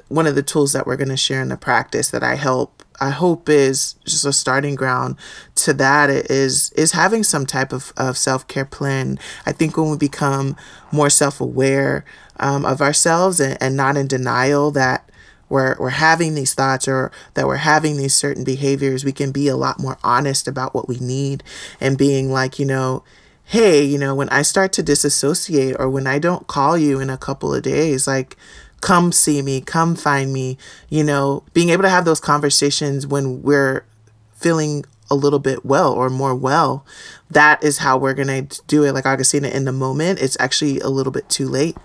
one of the tools that we're going to share in the practice that I help I hope is just a starting ground to that is is having some type of, of self-care plan. I think when we become more self-aware um, of ourselves and, and not in denial that we're, we're having these thoughts or that we're having these certain behaviors, we can be a lot more honest about what we need and being like, you know, hey, you know, when I start to disassociate or when I don't call you in a couple of days, like come see me, come find me, you know, being able to have those conversations when we're feeling a little bit well or more well, that is how we're going to do it. Like Agustina, in the moment, it's actually a little bit too late.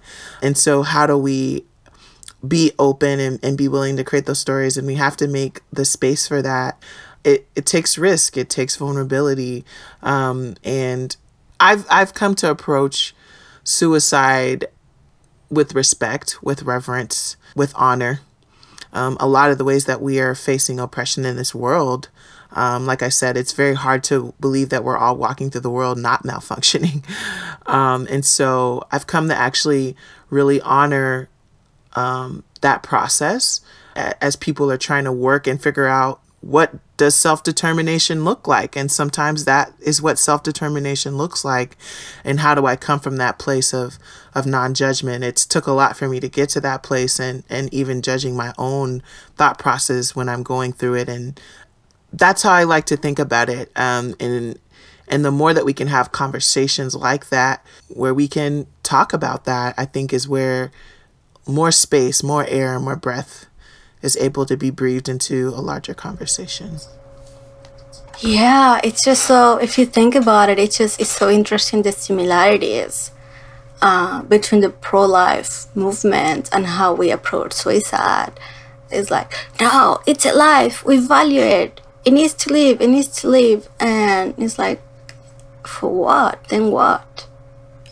And so, how do we be open and, and be willing to create those stories? And we have to make the space for that. It, it takes risk, it takes vulnerability. Um, and I've, I've come to approach suicide with respect, with reverence, with honor. Um, a lot of the ways that we are facing oppression in this world, um, like I said, it's very hard to believe that we're all walking through the world not malfunctioning. [laughs] Um, and so I've come to actually really honor um, that process as people are trying to work and figure out what does self-determination look like? And sometimes that is what self-determination looks like. And how do i come from that place of of non-judgment? It's took a lot for me to get to that place and and even judging my own thought process when i'm going through it. And that's how i like to think about it. Um and and the more that we can have conversations like that where we can talk about that i think is where more space more air more breath is able to be breathed into a larger conversation. Yeah, it's just so, if you think about it, it's just, it's so interesting the similarities uh, between the pro life movement and how we approach suicide. It's like, no, it's a life, we value it, it needs to live, it needs to live. And it's like, for what? Then what?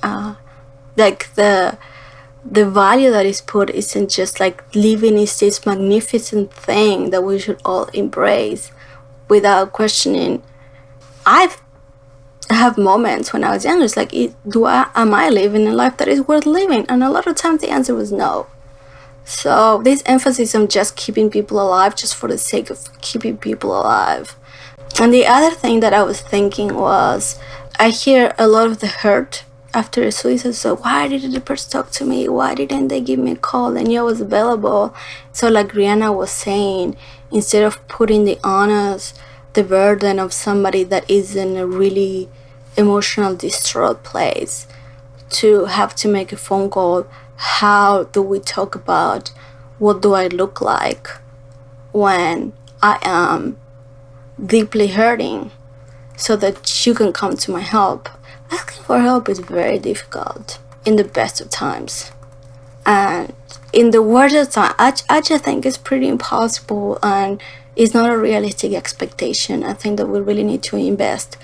Uh, like the the value that is put isn't just like living is this magnificent thing that we should all embrace without questioning. I've have moments when I was younger. It's like, do I am I living a life that is worth living? And a lot of times the answer was no. So this emphasis on just keeping people alive, just for the sake of keeping people alive. And the other thing that I was thinking was, I hear a lot of the hurt after a suicide so why didn't the person talk to me? Why didn't they give me a call? And you was available. So like rihanna was saying instead of putting the onus the burden of somebody that is in a really emotional distraught place to have to make a phone call how do we talk about what do i look like when i am deeply hurting so that you can come to my help asking for help is very difficult in the best of times. And in the worst of times, I, I just think it's pretty impossible and it's not a realistic expectation. I think that we really need to invest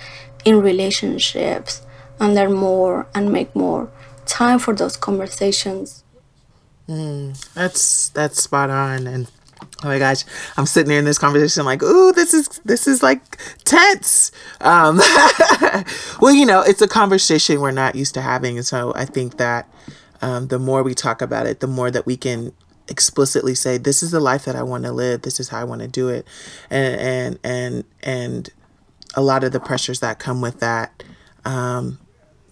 in relationships and learn more and make more time for those conversations. Mm, that's that's spot on and oh my gosh. I'm sitting there in this conversation I'm like ooh this is this is like tense. Um [laughs] well you know it's a conversation we're not used to having and so i think that um, the more we talk about it the more that we can explicitly say this is the life that i want to live this is how i want to do it and and and and a lot of the pressures that come with that um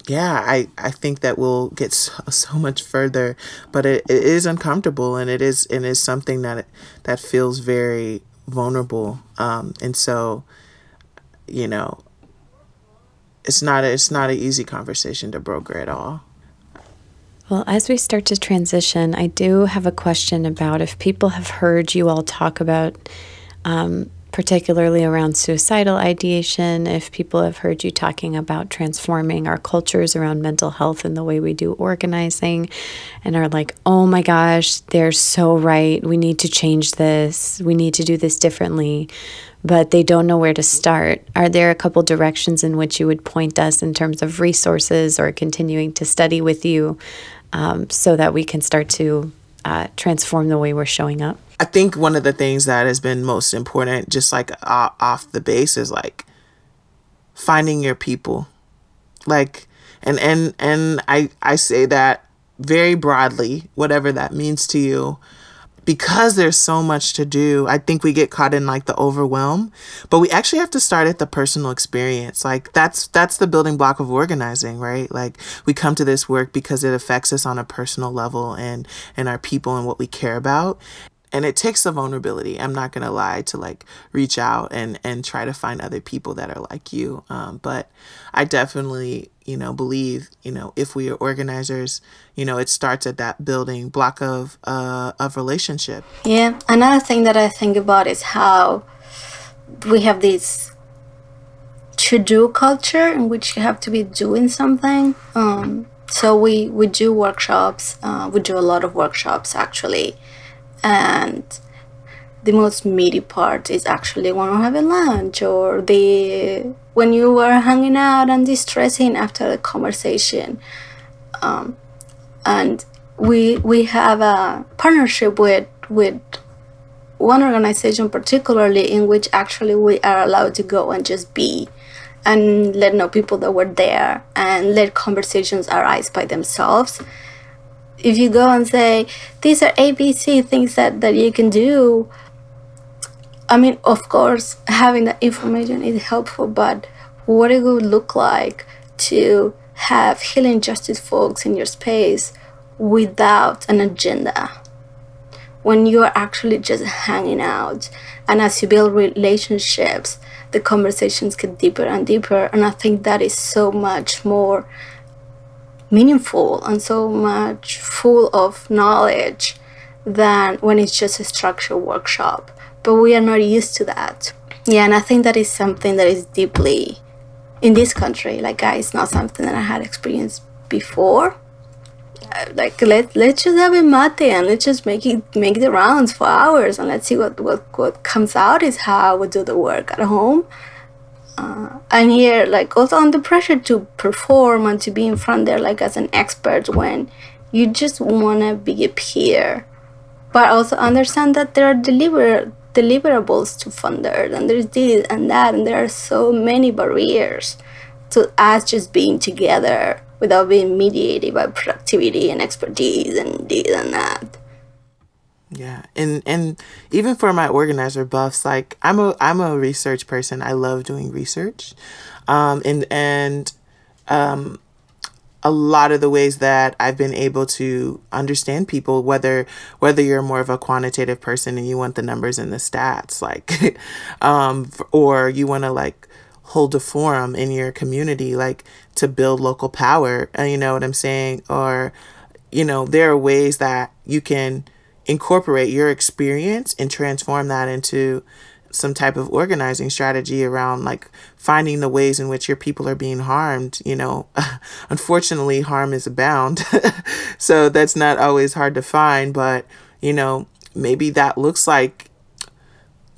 yeah, I, I think that we'll get so, so much further, but it, it is uncomfortable and it is and is something that that feels very vulnerable. Um, and so, you know, it's not a, it's not an easy conversation to broker at all. Well, as we start to transition, I do have a question about if people have heard you all talk about um, particularly around suicidal ideation. If people have heard you talking about transforming our cultures around mental health and the way we do organizing, and are like, oh my gosh, they're so right. We need to change this. We need to do this differently. But they don't know where to start. Are there a couple directions in which you would point us in terms of resources or continuing to study with you um, so that we can start to uh, transform the way we're showing up? I think one of the things that has been most important, just like uh, off the base, is like finding your people. Like, and and and I I say that very broadly, whatever that means to you because there's so much to do, I think we get caught in like the overwhelm, but we actually have to start at the personal experience. Like that's that's the building block of organizing, right? Like we come to this work because it affects us on a personal level and and our people and what we care about and it takes a vulnerability i'm not gonna lie to like reach out and and try to find other people that are like you um, but i definitely you know believe you know if we are organizers you know it starts at that building block of uh of relationship. Yeah another thing that i think about is how we have this to do culture in which you have to be doing something um so we we do workshops uh, we do a lot of workshops actually and the most meaty part is actually when we're having lunch or the when you were hanging out and distressing after the conversation. Um, and we we have a partnership with with one organization particularly in which actually we are allowed to go and just be and let know people that were there and let conversations arise by themselves if you go and say these are abc things that that you can do i mean of course having that information is helpful but what it would look like to have healing justice folks in your space without an agenda. When you are actually just hanging out and as you build relationships the conversations get deeper and deeper and i think that is so much more meaningful and so much full of knowledge than when it's just a structured workshop. But we are not used to that. Yeah, and I think that is something that is deeply in this country. Like, guys, not something that I had experienced before. Uh, like let let's just have a mate and let's just make it make the rounds for hours and let's see what what what comes out is how we do the work at home uh, and here like also under pressure to perform and to be in front there like as an expert when you just want to be a peer but also understand that there are deliver deliverables to funders and there's this and that and there are so many barriers to us just being together without being mediated by productivity and expertise and this and that yeah, and and even for my organizer buffs, like I'm a I'm a research person. I love doing research, um, and and um, a lot of the ways that I've been able to understand people, whether whether you're more of a quantitative person and you want the numbers and the stats, like, [laughs] um, or you want to like hold a forum in your community, like to build local power. Uh, you know what I'm saying? Or, you know, there are ways that you can incorporate your experience and transform that into some type of organizing strategy around like finding the ways in which your people are being harmed you know. [laughs] Unfortunately harm is abound. [laughs] So that's not always hard to find but you know maybe that looks like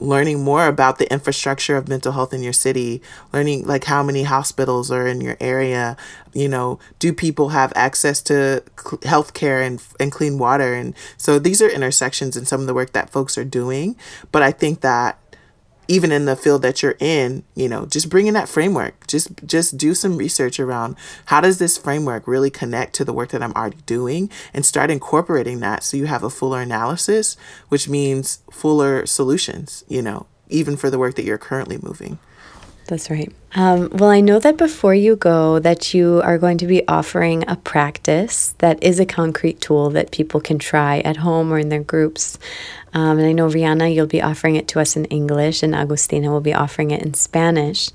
learning more about the infrastructure of mental health in your city, learning like how many hospitals are in your area, you know, do people have access to health care and, and clean water? And so these are intersections in some of the work that folks are doing. But I think that even in the field that you're in, you know, just bring in that framework. Just just do some research around how does this framework really connect to the work that I'm already doing and start incorporating that so you have a fuller analysis, which means fuller solutions, you know, even for the work that you're currently moving. That's right. Um, well, I know that before you go, that you are going to be offering a practice that is a concrete tool that people can try at home or in their groups. Um, and I know Rihanna, you'll be offering it to us in English, and Agustina will be offering it in Spanish.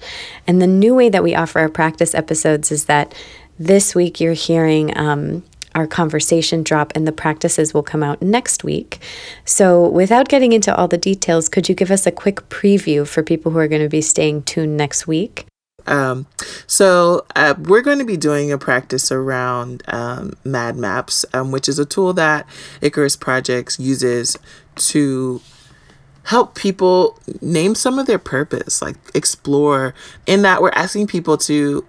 And the new way that we offer our practice episodes is that this week you're hearing um, our conversation drop and the practices will come out next week. So, without getting into all the details, could you give us a quick preview for people who are going to be staying tuned next week? Um, so uh, we're going to be doing a practice around um, MAD Maps, um, which is a tool that Icarus Projects uses to help people name some of their purpose, like explore. In that, we're asking people to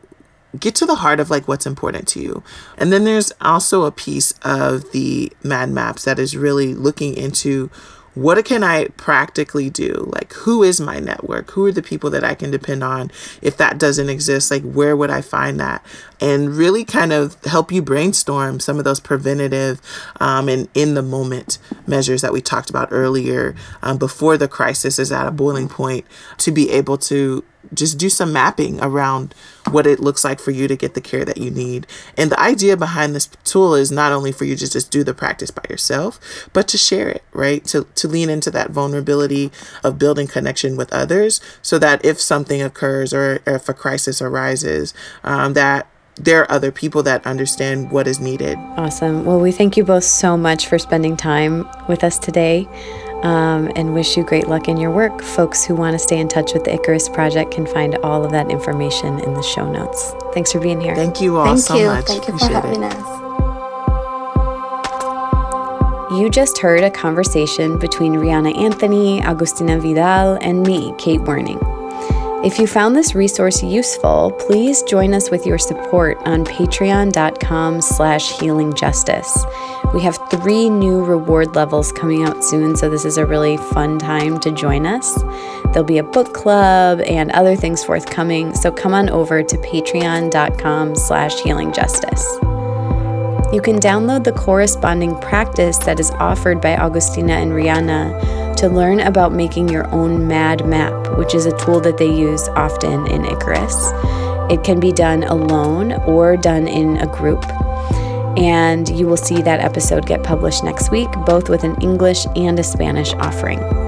get to the heart of like what's important to you. And then there's also a piece of the Mad Maps that is really looking into what can I practically do? Like, who is my network? Who are the people that I can depend on? If that doesn't exist, like, where would I find that? And really kind of help you brainstorm some of those preventative um, and in the moment measures that we talked about earlier um, before the crisis is at a boiling point to be able to just do some mapping around what it looks like for you to get the care that you need. And the idea behind this tool is not only for you to just do the practice by yourself, but to share it, right? To to lean into that vulnerability of building connection with others so that if something occurs or if a crisis arises, um, that there are other people that understand what is needed. Awesome. Well, we thank you both so much for spending time with us today um, and wish you great luck in your work. Folks who want to stay in touch with the Icarus Project can find all of that information in the show notes. Thanks for being here. Thank you all Thank so you. much. Thank you Appreciate for having it. us. You just heard a conversation between Rihanna Anthony, Agustina Vidal, and me, Kate Werning. If you found this resource useful, please join us with your support on patreon.com slash healingjustice. We have three new reward levels coming out soon, so this is a really fun time to join us. There'll be a book club and other things forthcoming, so come on over to patreon.com slash healingjustice. You can download the corresponding practice that is offered by Agustina and Rihanna to learn about making your own MAD map, which is a tool that they use often in Icarus. It can be done alone or done in a group. And you will see that episode get published next week, both with an English and a Spanish offering.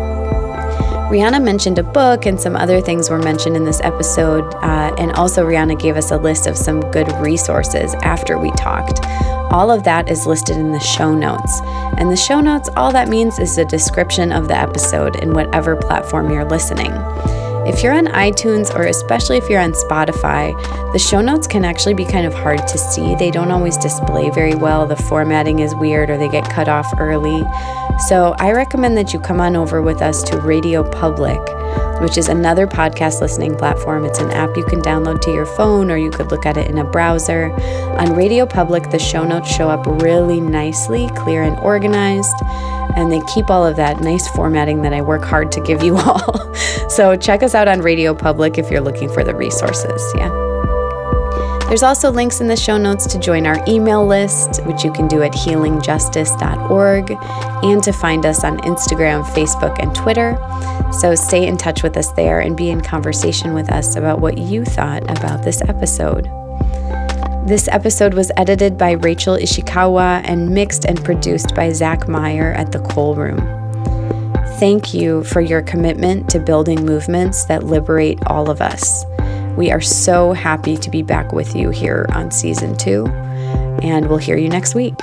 Rihanna mentioned a book, and some other things were mentioned in this episode. Uh, and also, Rihanna gave us a list of some good resources after we talked. All of that is listed in the show notes. And the show notes, all that means is a description of the episode in whatever platform you're listening. If you're on iTunes or especially if you're on Spotify, the show notes can actually be kind of hard to see. They don't always display very well. The formatting is weird or they get cut off early. So I recommend that you come on over with us to Radio Public, which is another podcast listening platform. It's an app you can download to your phone or you could look at it in a browser. On Radio Public, the show notes show up really nicely, clear and organized and they keep all of that nice formatting that I work hard to give you [laughs] all. so check us out on Radio Public if you're looking for the resources. Yeah. There's also links in the show notes to join our email list, which you can do at healingjustice.org, and to find us on Instagram, Facebook, and Twitter. So stay in touch with us there and be in conversation with us about what you thought about this episode. This episode was edited by Rachel Ishikawa and mixed and produced by Zach Meyer at the Cole Room. Thank you for your commitment to building movements that liberate all of us. We are so happy to be back with you here on season two, and we'll hear you next week.